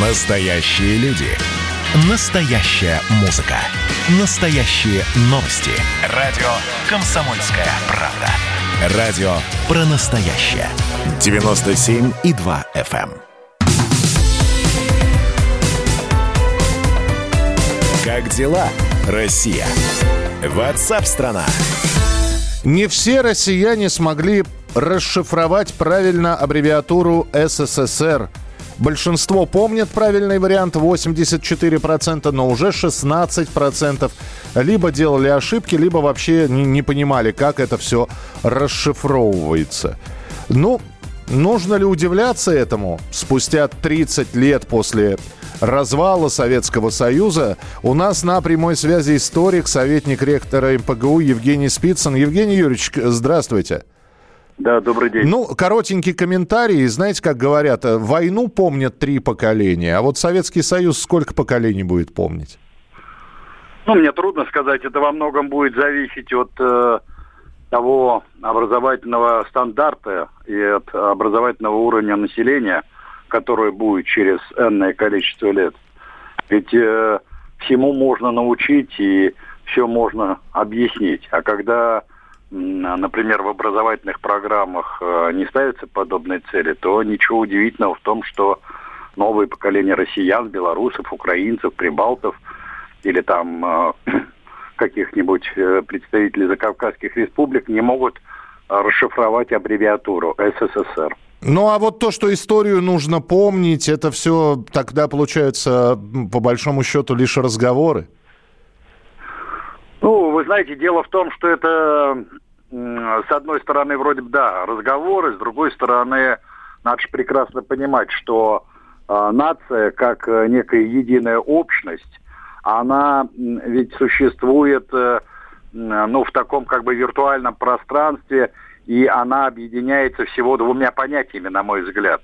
Настоящие люди. Настоящая музыка. Настоящие новости. Радио «Комсомольская правда». Радио про настоящее. 97,2 FM. эм. Как дела, Россия? Ватсап-страна! Не все россияне смогли расшифровать правильно аббревиатуру СССР. Большинство помнят правильный вариант 84%, но уже 16% либо делали ошибки, либо вообще не, не понимали, как это все расшифровывается. Ну, нужно ли удивляться этому? Спустя 30 лет после развала Советского Союза у нас на прямой связи историк, советник ректора МПГУ Евгений Спицын. Евгений Юрьевич, здравствуйте. Да, добрый день. Ну, коротенький комментарий. Знаете, как говорят, э, войну помнят три поколения, а вот Советский Союз сколько поколений будет помнить? Ну, мне трудно сказать. Это во многом будет зависеть от э, того образовательного стандарта и от образовательного уровня населения, который будет через энное количество лет. Ведь э, всему можно научить и все можно объяснить. А когда например, в образовательных программах э, не ставятся подобные цели, то ничего удивительного в том, что новое поколение россиян, белорусов, украинцев, прибалтов или там э, каких-нибудь э, представителей закавказских республик не могут расшифровать аббревиатуру СССР. Ну а вот то, что историю нужно помнить, это все тогда получается по большому счету лишь разговоры. Ну, вы знаете, дело в том, что это, с одной стороны, вроде бы, да, разговоры, с другой стороны, надо же прекрасно понимать, что э, нация, как э, некая единая общность, она ведь существует, э, ну, в таком как бы виртуальном пространстве, и она объединяется всего двумя понятиями, на мой взгляд.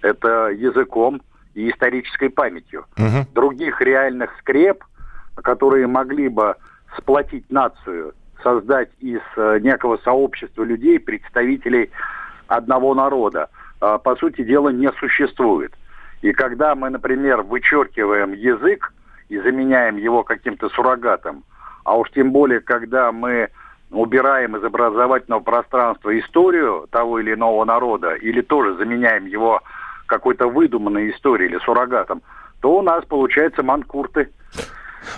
Это языком и исторической памятью. Угу. Других реальных скреп, которые могли бы сплотить нацию, создать из э, некого сообщества людей, представителей одного народа, э, по сути дела, не существует. И когда мы, например, вычеркиваем язык и заменяем его каким-то суррогатом, а уж тем более, когда мы убираем из образовательного пространства историю того или иного народа, или тоже заменяем его какой-то выдуманной историей или суррогатом, то у нас получается манкурты.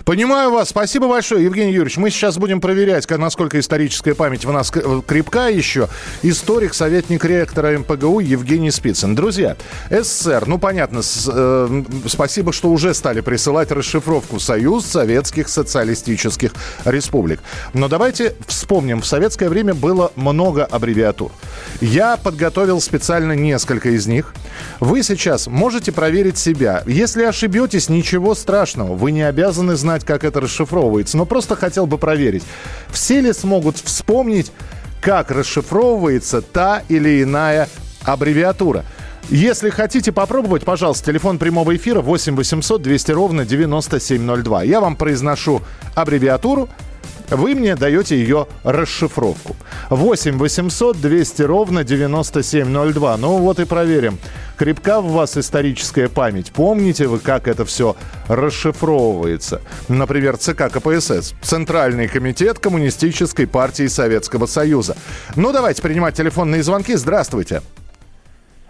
Понимаю вас. Спасибо большое, Евгений Юрьевич. Мы сейчас будем проверять, насколько историческая память у нас крепка еще. Историк, советник ректора МПГУ Евгений Спицын. Друзья, СССР, ну понятно, с, э, спасибо, что уже стали присылать расшифровку Союз Советских Социалистических Республик. Но давайте вспомним, в советское время было много аббревиатур. Я подготовил специально несколько из них. Вы сейчас можете проверить себя. Если ошибетесь, ничего страшного. Вы не обязаны знать, как это расшифровывается, но просто хотел бы проверить, все ли смогут вспомнить, как расшифровывается та или иная аббревиатура. Если хотите попробовать, пожалуйста, телефон прямого эфира 8 800 200 ровно 9702. Я вам произношу аббревиатуру, вы мне даете ее расшифровку. 8 800 200 ровно 9702. Ну вот и проверим. Крепка в вас историческая память. Помните вы, как это все расшифровывается? Например, ЦК КПСС. Центральный комитет Коммунистической партии Советского Союза. Ну, давайте принимать телефонные звонки. Здравствуйте.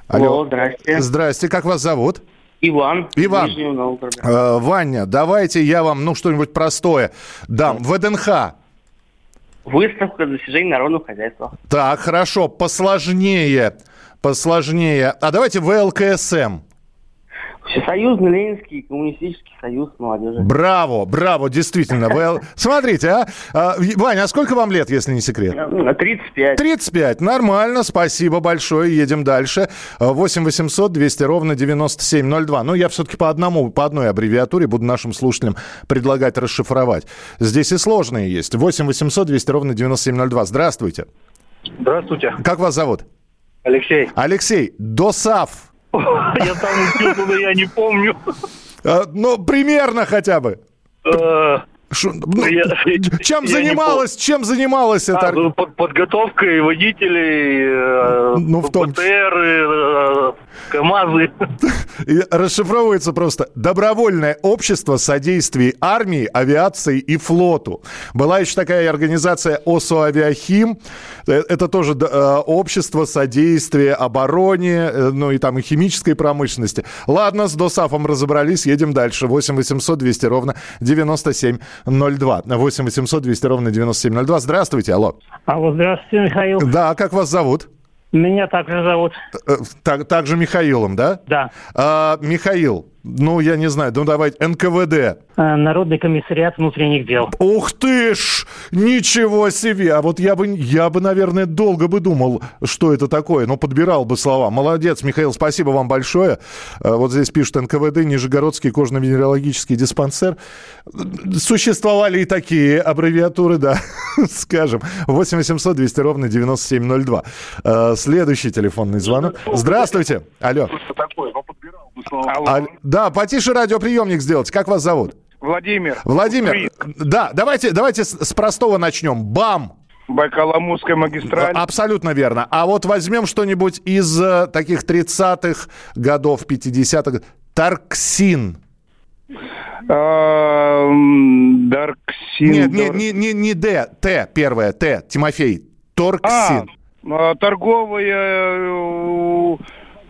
Алло, Алло здрасте. Здрасте, как вас зовут? Иван. Иван. Э, Ваня, давайте я вам, ну, что-нибудь простое дам. ВДНХ. Выставка достижений народного хозяйства. Так, хорошо. Посложнее. Посложнее. А давайте ВЛКСМ. Всесоюзный Ленинский коммунистический союз молодежи. Браво, браво, действительно. Вы... Смотрите, а? а, Ваня, а сколько вам лет, если не секрет? 35. 35, нормально, спасибо большое, едем дальше. 8 800 200 ровно 9702. Ну, я все-таки по одному, по одной аббревиатуре буду нашим слушателям предлагать расшифровать. Здесь и сложные есть. 8 800 200 ровно 9702. Здравствуйте. Здравствуйте. Как вас зовут? Алексей. Алексей, ДОСАФ. Я там учился, но я не помню. А, ну, примерно хотя бы. Э, ну, я, чем я занималась, чем занималась эта... А, под, подготовкой водителей, э, ну, в том... БТР, э, КамАЗы. И расшифровывается просто «Добровольное общество содействия армии, авиации и флоту». Была еще такая организация ОСО «Авиахим». Э, Это тоже э, общество содействия обороне, э, ну и там и химической промышленности. Ладно, с ДОСАФом разобрались, едем дальше. 8 800 200 ровно 9702. 8 800 200 ровно 9702. Здравствуйте, алло. Алло, здравствуйте, Михаил. Да, как вас зовут? Меня также зовут. Э, Так, также Михаилом, да? Да. А, Михаил, ну, я не знаю, ну, давайте, НКВД. Э, Народный комиссариат внутренних дел. Ух ты ж! Ничего себе! А вот я бы, я бы, наверное, долго бы думал, что это такое. Ну, подбирал бы слова. Молодец, Михаил, спасибо вам большое. А, Вот здесь пишут НКВД, Нижегородский кожно-венерологический диспансер. Существовали и такие аббревиатуры, да, скажем. 8 800 200 ровно 9702. А, Следующий телефонный звонок. Здравствуйте. Алло. А, да, потише радиоприемник сделайте. Как вас зовут? Владимир. Владимир, да, давайте, давайте с, простого начнем. БАМ. Байкаламутская магистраль. Абсолютно верно. А вот возьмем что-нибудь из э, таких 30-х годов, 50-х. Тарксин. А, м, Дарксин. Нет, не, не, не, не Д, Т, первое, Т, Тимофей. А, Торксин. а, торговая...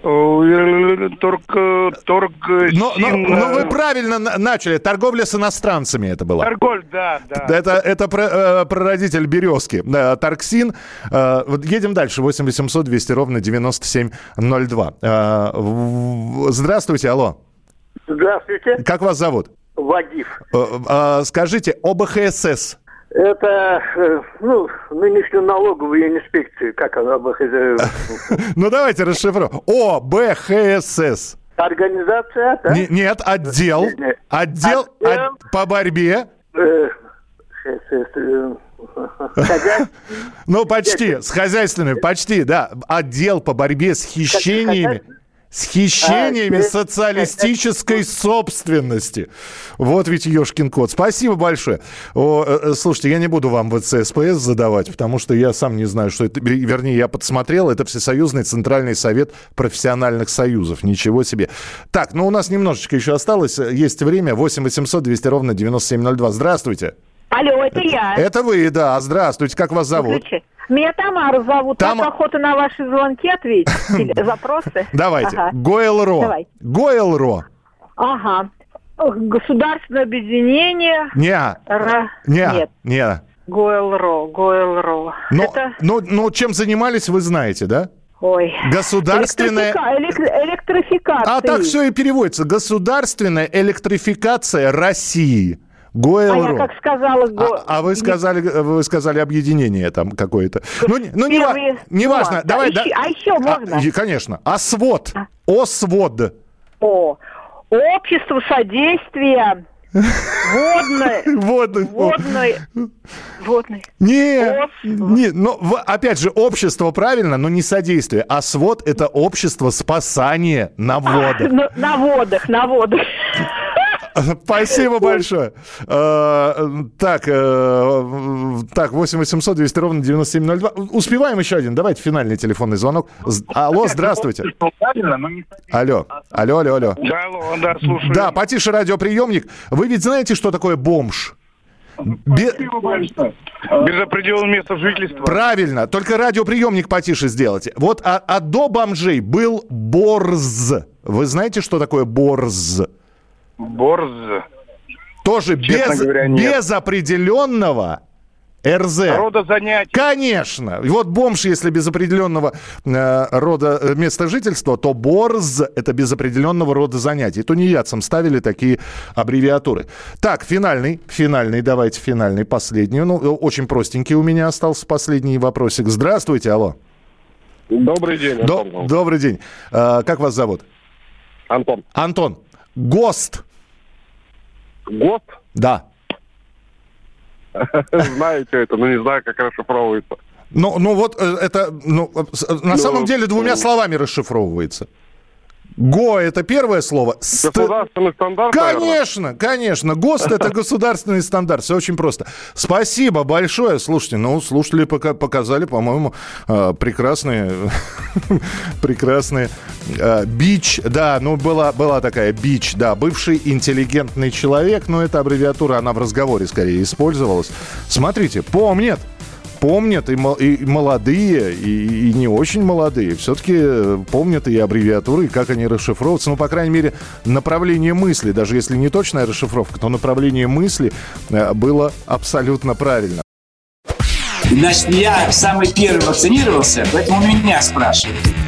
Торг... э, Торг... Но, но- но вы правильно на- начали. Торговля с иностранцами это была. Торголь, да, да. Это, это про- э, прародитель березки. Да, Тарксин. Э, едем дальше. 8 800 200 ровно 9702. Э, в- здравствуйте, алло. Здравствуйте, Как вас зовут? Вадив. Э, скажите, ОБХСС. Это, э, ну, нынешнюю налоговую инспекцию, как она, э, Ну, давайте расшифруем. ОБХСС. организация, да? Не- нет, отдел. Отдел Отдел. от- по борьбе. Э, э. Ну, почти. С хозяйственной, почти, да. Отдел по борьбе с хищениями. С хищениями А, социалистической собственности. Вот ведь ешкин кот. Спасибо большое. О, э, э, слушайте, я не буду вам ВЦСПС задавать, потому что я сам не знаю, что это. Вер- Вернее, я подсмотрел. Это Всесоюзный Центральный Совет профессиональных союзов. Ничего себе. Так, ну у нас немножечко еще осталось. Есть время. 8 800 200 ровно 9702. Здравствуйте. Алло, это я. Это вы, да. Здравствуйте. Как вас зовут? Выключи. Меня Тамара зовут. Тама- Так охота на ваши звонки ответить. Или запросы. Давайте. Ага. Гойл.ро. Давай. Гойл.ро. Ага. Государственное объединение. Не, не, Нет. не. Гойл.ро, Гойл.ро. Но, Это... ну, ну, чем занимались, вы знаете, да? Ой. Государственная... Электрифика- элек- Электрификация. А так все и переводится. Государственная электрификация России. А Гойл.ро. я как сказала... го- А, а вы сказали, вы сказали объединение там какое-то. Ну, не- ну не, ва- не важно. Да, Давай, еще- а еще можно? и- конечно. ОСВОД. ОСВОД. О. Общество содействия водной... Водной... Водной... Не, не, ну, в- опять же, общество правильно, но не содействие. А свод – это общество спасания на водах. На, на водах, на водах. Спасибо большое. Э, Так, э, так, 8 800 200 ровно 9702. Успеваем еще один. Давайте финальный телефонный звонок. З- Алло, здравствуйте. Алло, алло, алло, алло. Да, алло, да, слушаю. Да, потише радиоприемник. Вы ведь знаете, что такое бомж? Бе- Без определенного места жительства. Правильно, только радиоприемник потише сделайте. Вот а, а до бомжей был борз. Вы знаете, что такое борз? Борз. Тоже без, говоря, нет. без определенного РЗ. Рода занятий. Конечно. И вот бомж, если без определенного э, рода э, места жительства, то борз – это без определенного рода занятий. Тунеядцам ставили такие аббревиатуры. Так, финальный, финальный, давайте финальный, последний. Ну, э, очень простенький у меня остался последний вопросик. Здравствуйте, алло. Добрый день, До- Антон. добрый день. Э, как вас зовут? Антон. Антон. ГОСТ. ГОСТ? Да. Знаю, что это, но не знаю, как расшифровывается. Ну, ну вот э, это, ну, э, э, на Ну, самом деле двумя ну. словами расшифровывается. ГО это первое слово. Ст- Государственный стандарт, наверное? Конечно, конечно. ГОСТ это государственный стандарт. Все очень просто. Спасибо большое. Слушайте, ну, слушатели пока- показали, по-моему, э, прекрасные, прекрасные. э, Бич, да, ну, была, была такая бич, да, бывший интеллигентный человек, но эта аббревиатура, она в разговоре скорее использовалась. Смотрите, помнят, помнят и, и молодые, и, и не очень молодые. Все-таки помнят и аббревиатуры, и как они расшифровываются. Ну, по крайней мере, направление мысли, даже если не точная расшифровка, то направление мысли э, было абсолютно правильно. Значит, я самый первый вакцинировался, поэтому меня спрашивают.